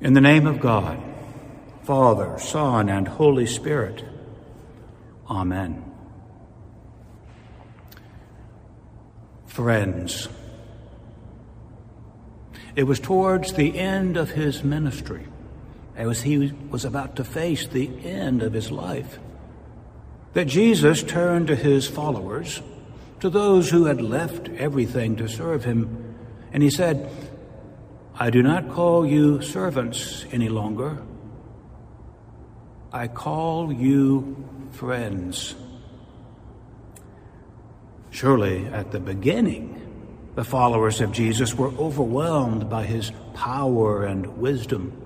In the name of God, Father, Son, and Holy Spirit. Amen. Friends, it was towards the end of his ministry, as he was about to face the end of his life, that Jesus turned to his followers, to those who had left everything to serve him, and he said, I do not call you servants any longer. I call you friends. Surely, at the beginning, the followers of Jesus were overwhelmed by his power and wisdom.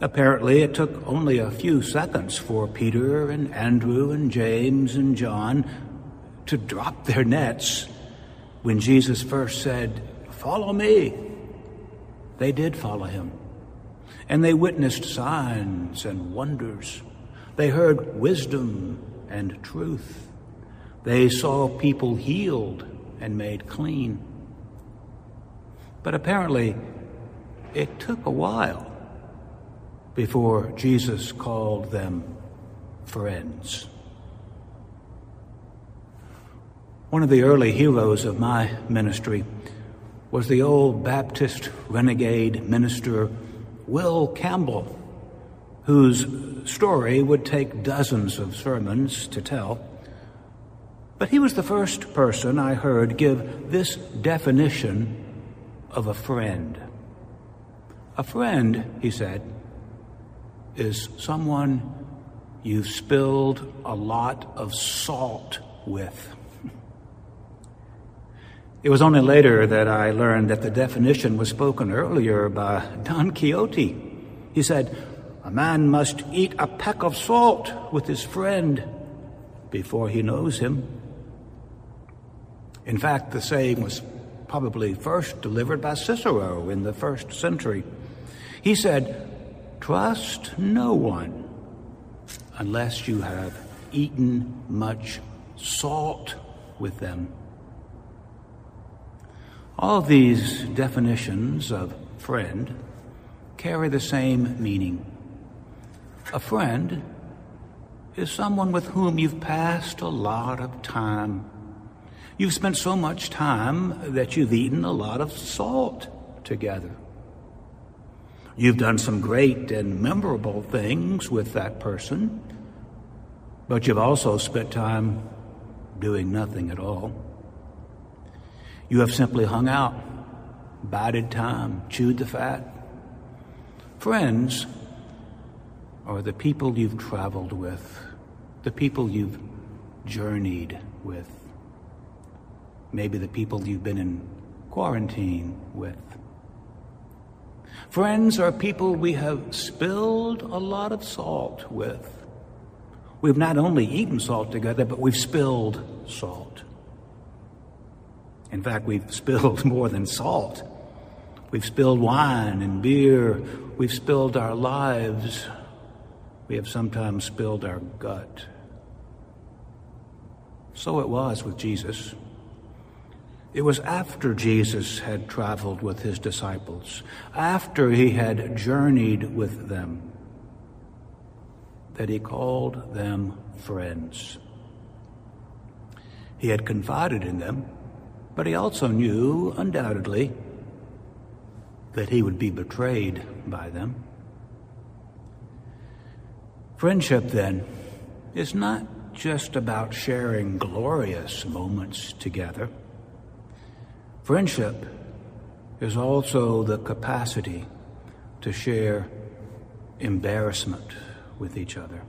Apparently, it took only a few seconds for Peter and Andrew and James and John to drop their nets when Jesus first said, Follow me. They did follow him. And they witnessed signs and wonders. They heard wisdom and truth. They saw people healed and made clean. But apparently, it took a while before Jesus called them friends. One of the early heroes of my ministry was the old Baptist renegade minister Will Campbell, whose story would take dozens of sermons to tell. But he was the first person I heard give this definition of a friend. A friend, he said, is someone you've spilled a lot of salt with. It was only later that I learned that the definition was spoken earlier by Don Quixote. He said, A man must eat a peck of salt with his friend before he knows him. In fact, the saying was probably first delivered by Cicero in the first century. He said, Trust no one unless you have eaten much salt with them. All these definitions of friend carry the same meaning. A friend is someone with whom you've passed a lot of time. You've spent so much time that you've eaten a lot of salt together. You've done some great and memorable things with that person, but you've also spent time doing nothing at all. You have simply hung out, bided time, chewed the fat. Friends are the people you've traveled with, the people you've journeyed with, maybe the people you've been in quarantine with. Friends are people we have spilled a lot of salt with. We've not only eaten salt together, but we've spilled salt. In fact, we've spilled more than salt. We've spilled wine and beer. We've spilled our lives. We have sometimes spilled our gut. So it was with Jesus. It was after Jesus had traveled with his disciples, after he had journeyed with them, that he called them friends. He had confided in them but he also knew, undoubtedly, that he would be betrayed by them. Friendship, then, is not just about sharing glorious moments together. Friendship is also the capacity to share embarrassment with each other.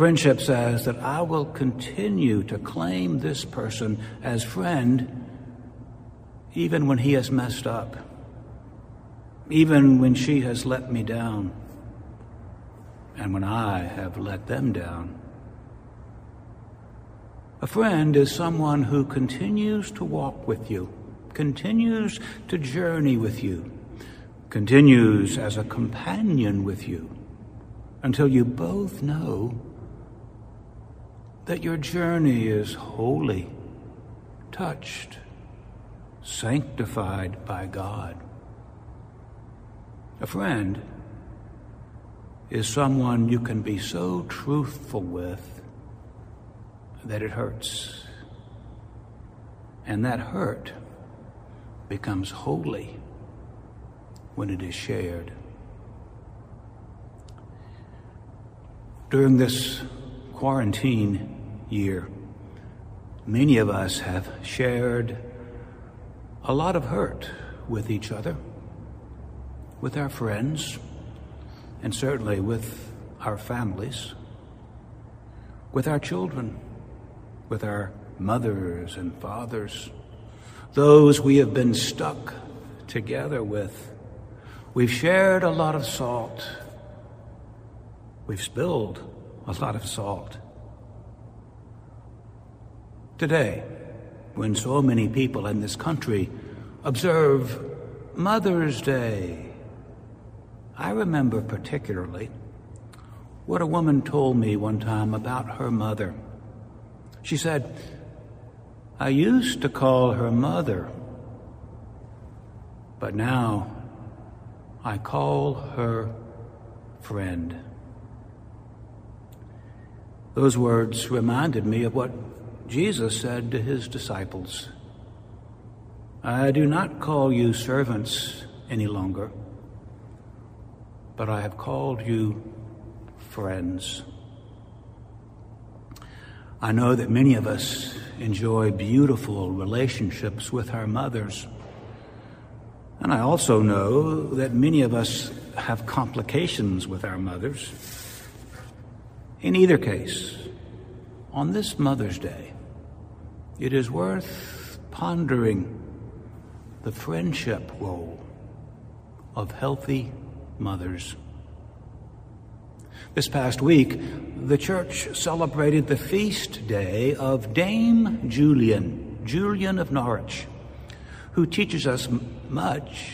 Friendship says that I will continue to claim this person as friend even when he has messed up, even when she has let me down, and when I have let them down. A friend is someone who continues to walk with you, continues to journey with you, continues as a companion with you until you both know that your journey is holy, touched, sanctified by God. A friend is someone you can be so truthful with that it hurts. And that hurt becomes holy when it is shared. During this quarantine year, many of us have shared a lot of hurt with each other, with our friends, and certainly with our families, with our children, with our mothers and fathers, those we have been stuck together with. We've shared a lot of salt. We've spilled a lot of salt. Today, when so many people in this country observe Mother's Day, I remember particularly what a woman told me one time about her mother. She said, I used to call her mother, but now I call her friend. Those words reminded me of what Jesus said to his disciples I do not call you servants any longer, but I have called you friends. I know that many of us enjoy beautiful relationships with our mothers. And I also know that many of us have complications with our mothers. In either case, on this Mother's Day, it is worth pondering the friendship role of healthy mothers. This past week, the church celebrated the feast day of Dame Julian, Julian of Norwich, who teaches us much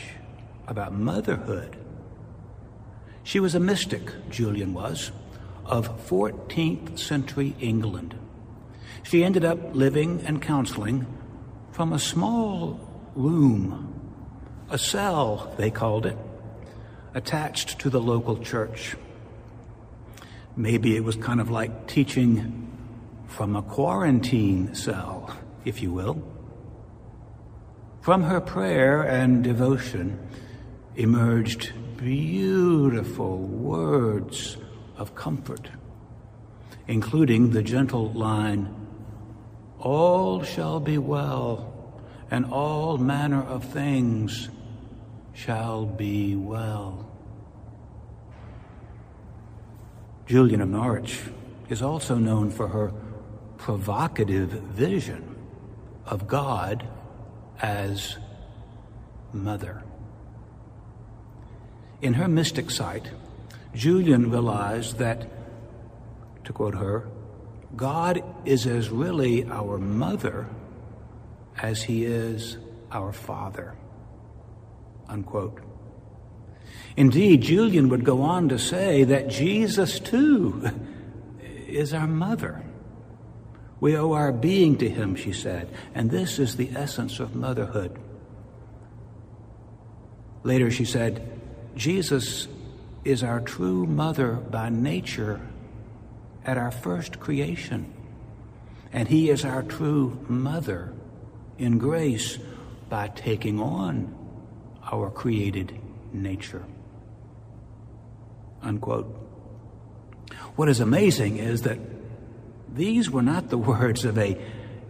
about motherhood. She was a mystic, Julian was, of 14th century England. She ended up living and counseling from a small room, a cell, they called it, attached to the local church. Maybe it was kind of like teaching from a quarantine cell, if you will. From her prayer and devotion emerged beautiful words of comfort, including the gentle line, All shall be well, and all manner of things shall be well. Julian of Norwich is also known for her provocative vision of God as mother. In her mystic sight, Julian realized that, to quote her, God is as really our mother as he is our father. Unquote. Indeed, Julian would go on to say that Jesus, too, is our mother. We owe our being to him, she said, and this is the essence of motherhood. Later, she said, Jesus is our true mother by nature at our first creation, and he is our true mother in grace by taking on our created nature. Unquote. What is amazing is that these were not the words of a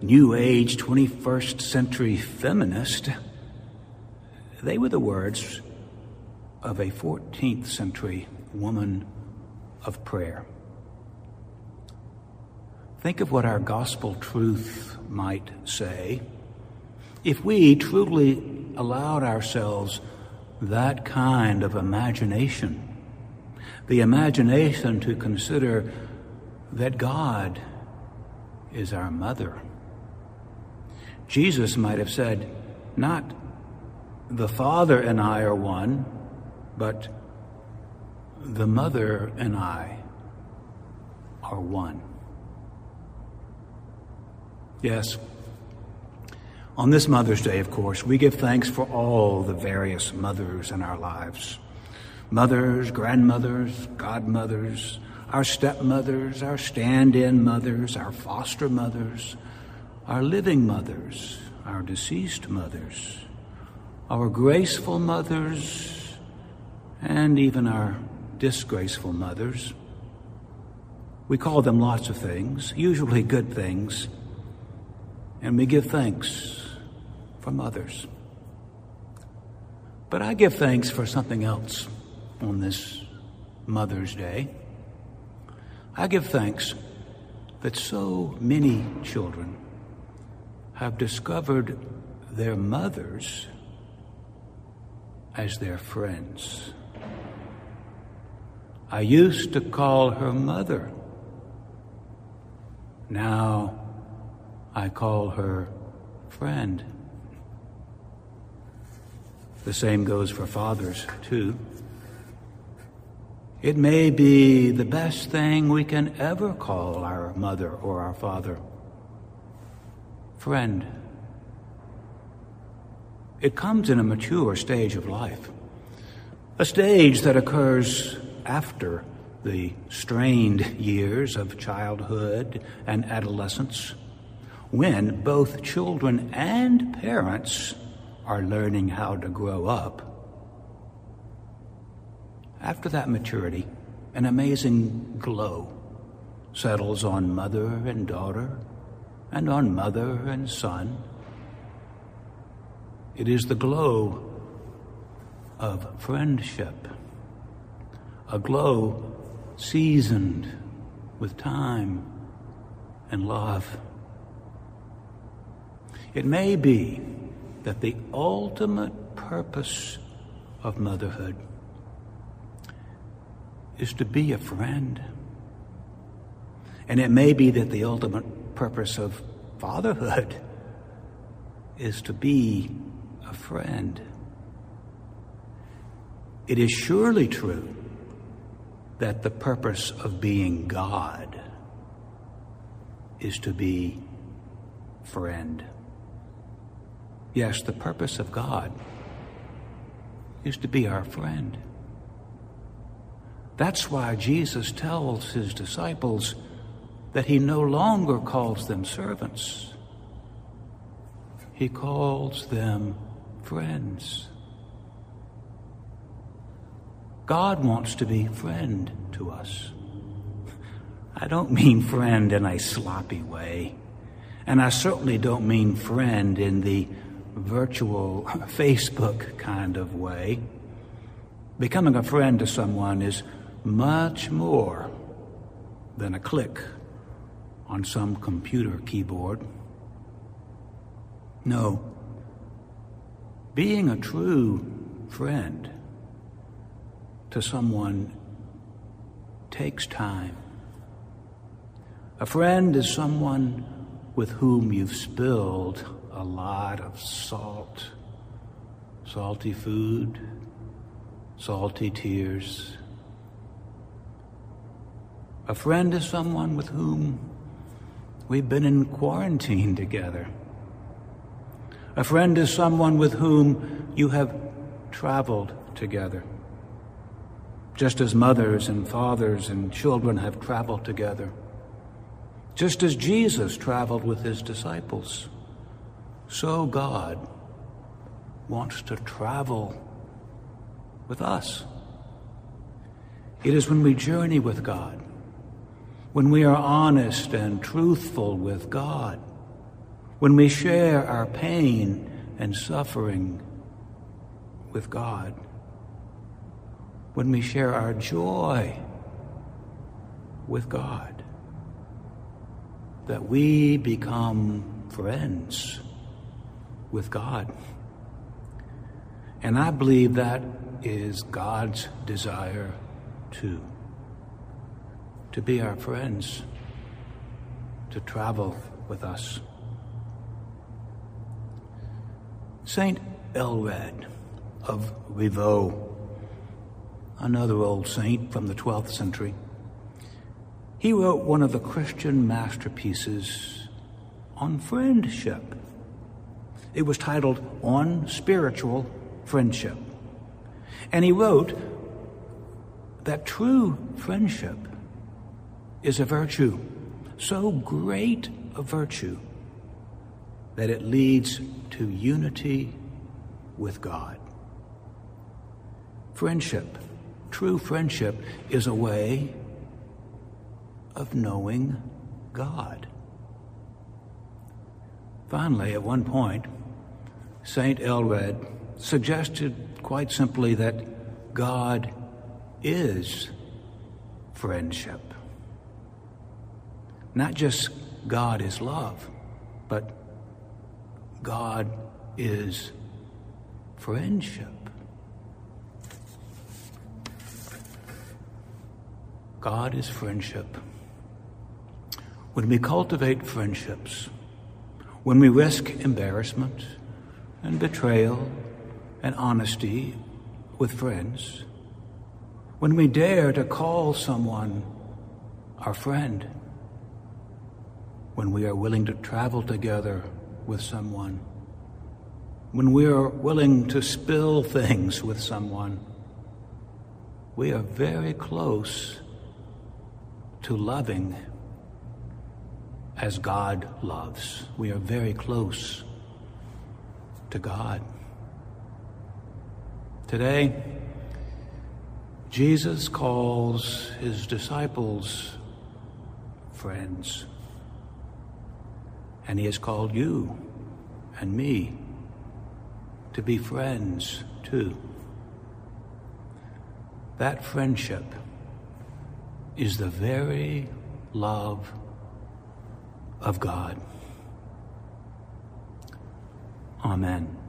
New Age 21st century feminist. They were the words of a 14th century woman of prayer. Think of what our gospel truth might say if we truly allowed ourselves that kind of imagination the imagination to consider that God is our mother. Jesus might have said, not the Father and I are one, but the Mother and I are one. Yes, on this Mother's Day, of course, we give thanks for all the various mothers in our lives mothers, grandmothers, godmothers, our stepmothers, our stand in mothers, our foster mothers, our living mothers, our deceased mothers, our graceful mothers, and even our disgraceful mothers. We call them lots of things, usually good things, and we give thanks for mothers. But I give thanks for something else on this Mother's Day. I give thanks that so many children have discovered their mothers as their friends. I used to call her mother. Now I call her friend. The same goes for fathers, too. It may be the best thing we can ever call our mother or our father. Friend. It comes in a mature stage of life, a stage that occurs after the strained years of childhood and adolescence, when both children and parents are learning how to grow up. After that maturity, an amazing glow settles on mother and daughter and on mother and son. It is the glow of friendship, a glow seasoned with time and love. It may be that the ultimate purpose of motherhood is to be a friend. And it may be that the ultimate purpose of fatherhood is to be a friend. It is surely true that the purpose of being God is to be friend. Yes, the purpose of God is to be our friend. That's why Jesus tells his disciples that he no longer calls them servants, he calls them friends. God wants to be friend to us. I don't mean friend in a sloppy way, and I certainly don't mean friend in the virtual Facebook kind of way. Becoming a friend to someone is much more than a click on some computer keyboard. No. Being a true friend to someone takes time. A friend is someone with whom you've spilled a lot of salt, salty food, salty tears. A friend is someone with whom we've been in quarantine together. A friend is someone with whom you have traveled together. Just as mothers and fathers and children have traveled together. Just as Jesus traveled with his disciples so God wants to travel with us. It is when we journey with God, when we are honest and truthful with God, when we share our pain and suffering with God, when we share our joy with God, that we become friends with God. And I believe that is God's desire too to be our friends, to travel with us. Saint Aelred of Rievaulx, another old saint from the 12th century, he wrote one of the Christian masterpieces on friendship. It was titled On Spiritual Friendship. And he wrote that true friendship is a virtue, so great a virtue that it leads to unity with God. Friendship, true friendship, is a way of knowing God. Finally, at one point, St. Aelred suggested quite simply that God is friendship. Not just God is love, but God is friendship. God is friendship. When we cultivate friendships, when we risk embarrassment and betrayal and honesty with friends, when we dare to call someone our friend, when we are willing to travel together with someone, when we are willing to spill things with someone, we are very close to loving as God loves. We are very close to God. Today, Jesus calls his disciples friends. And he has called you and me to be friends too. That friendship is the very love of God. Amen.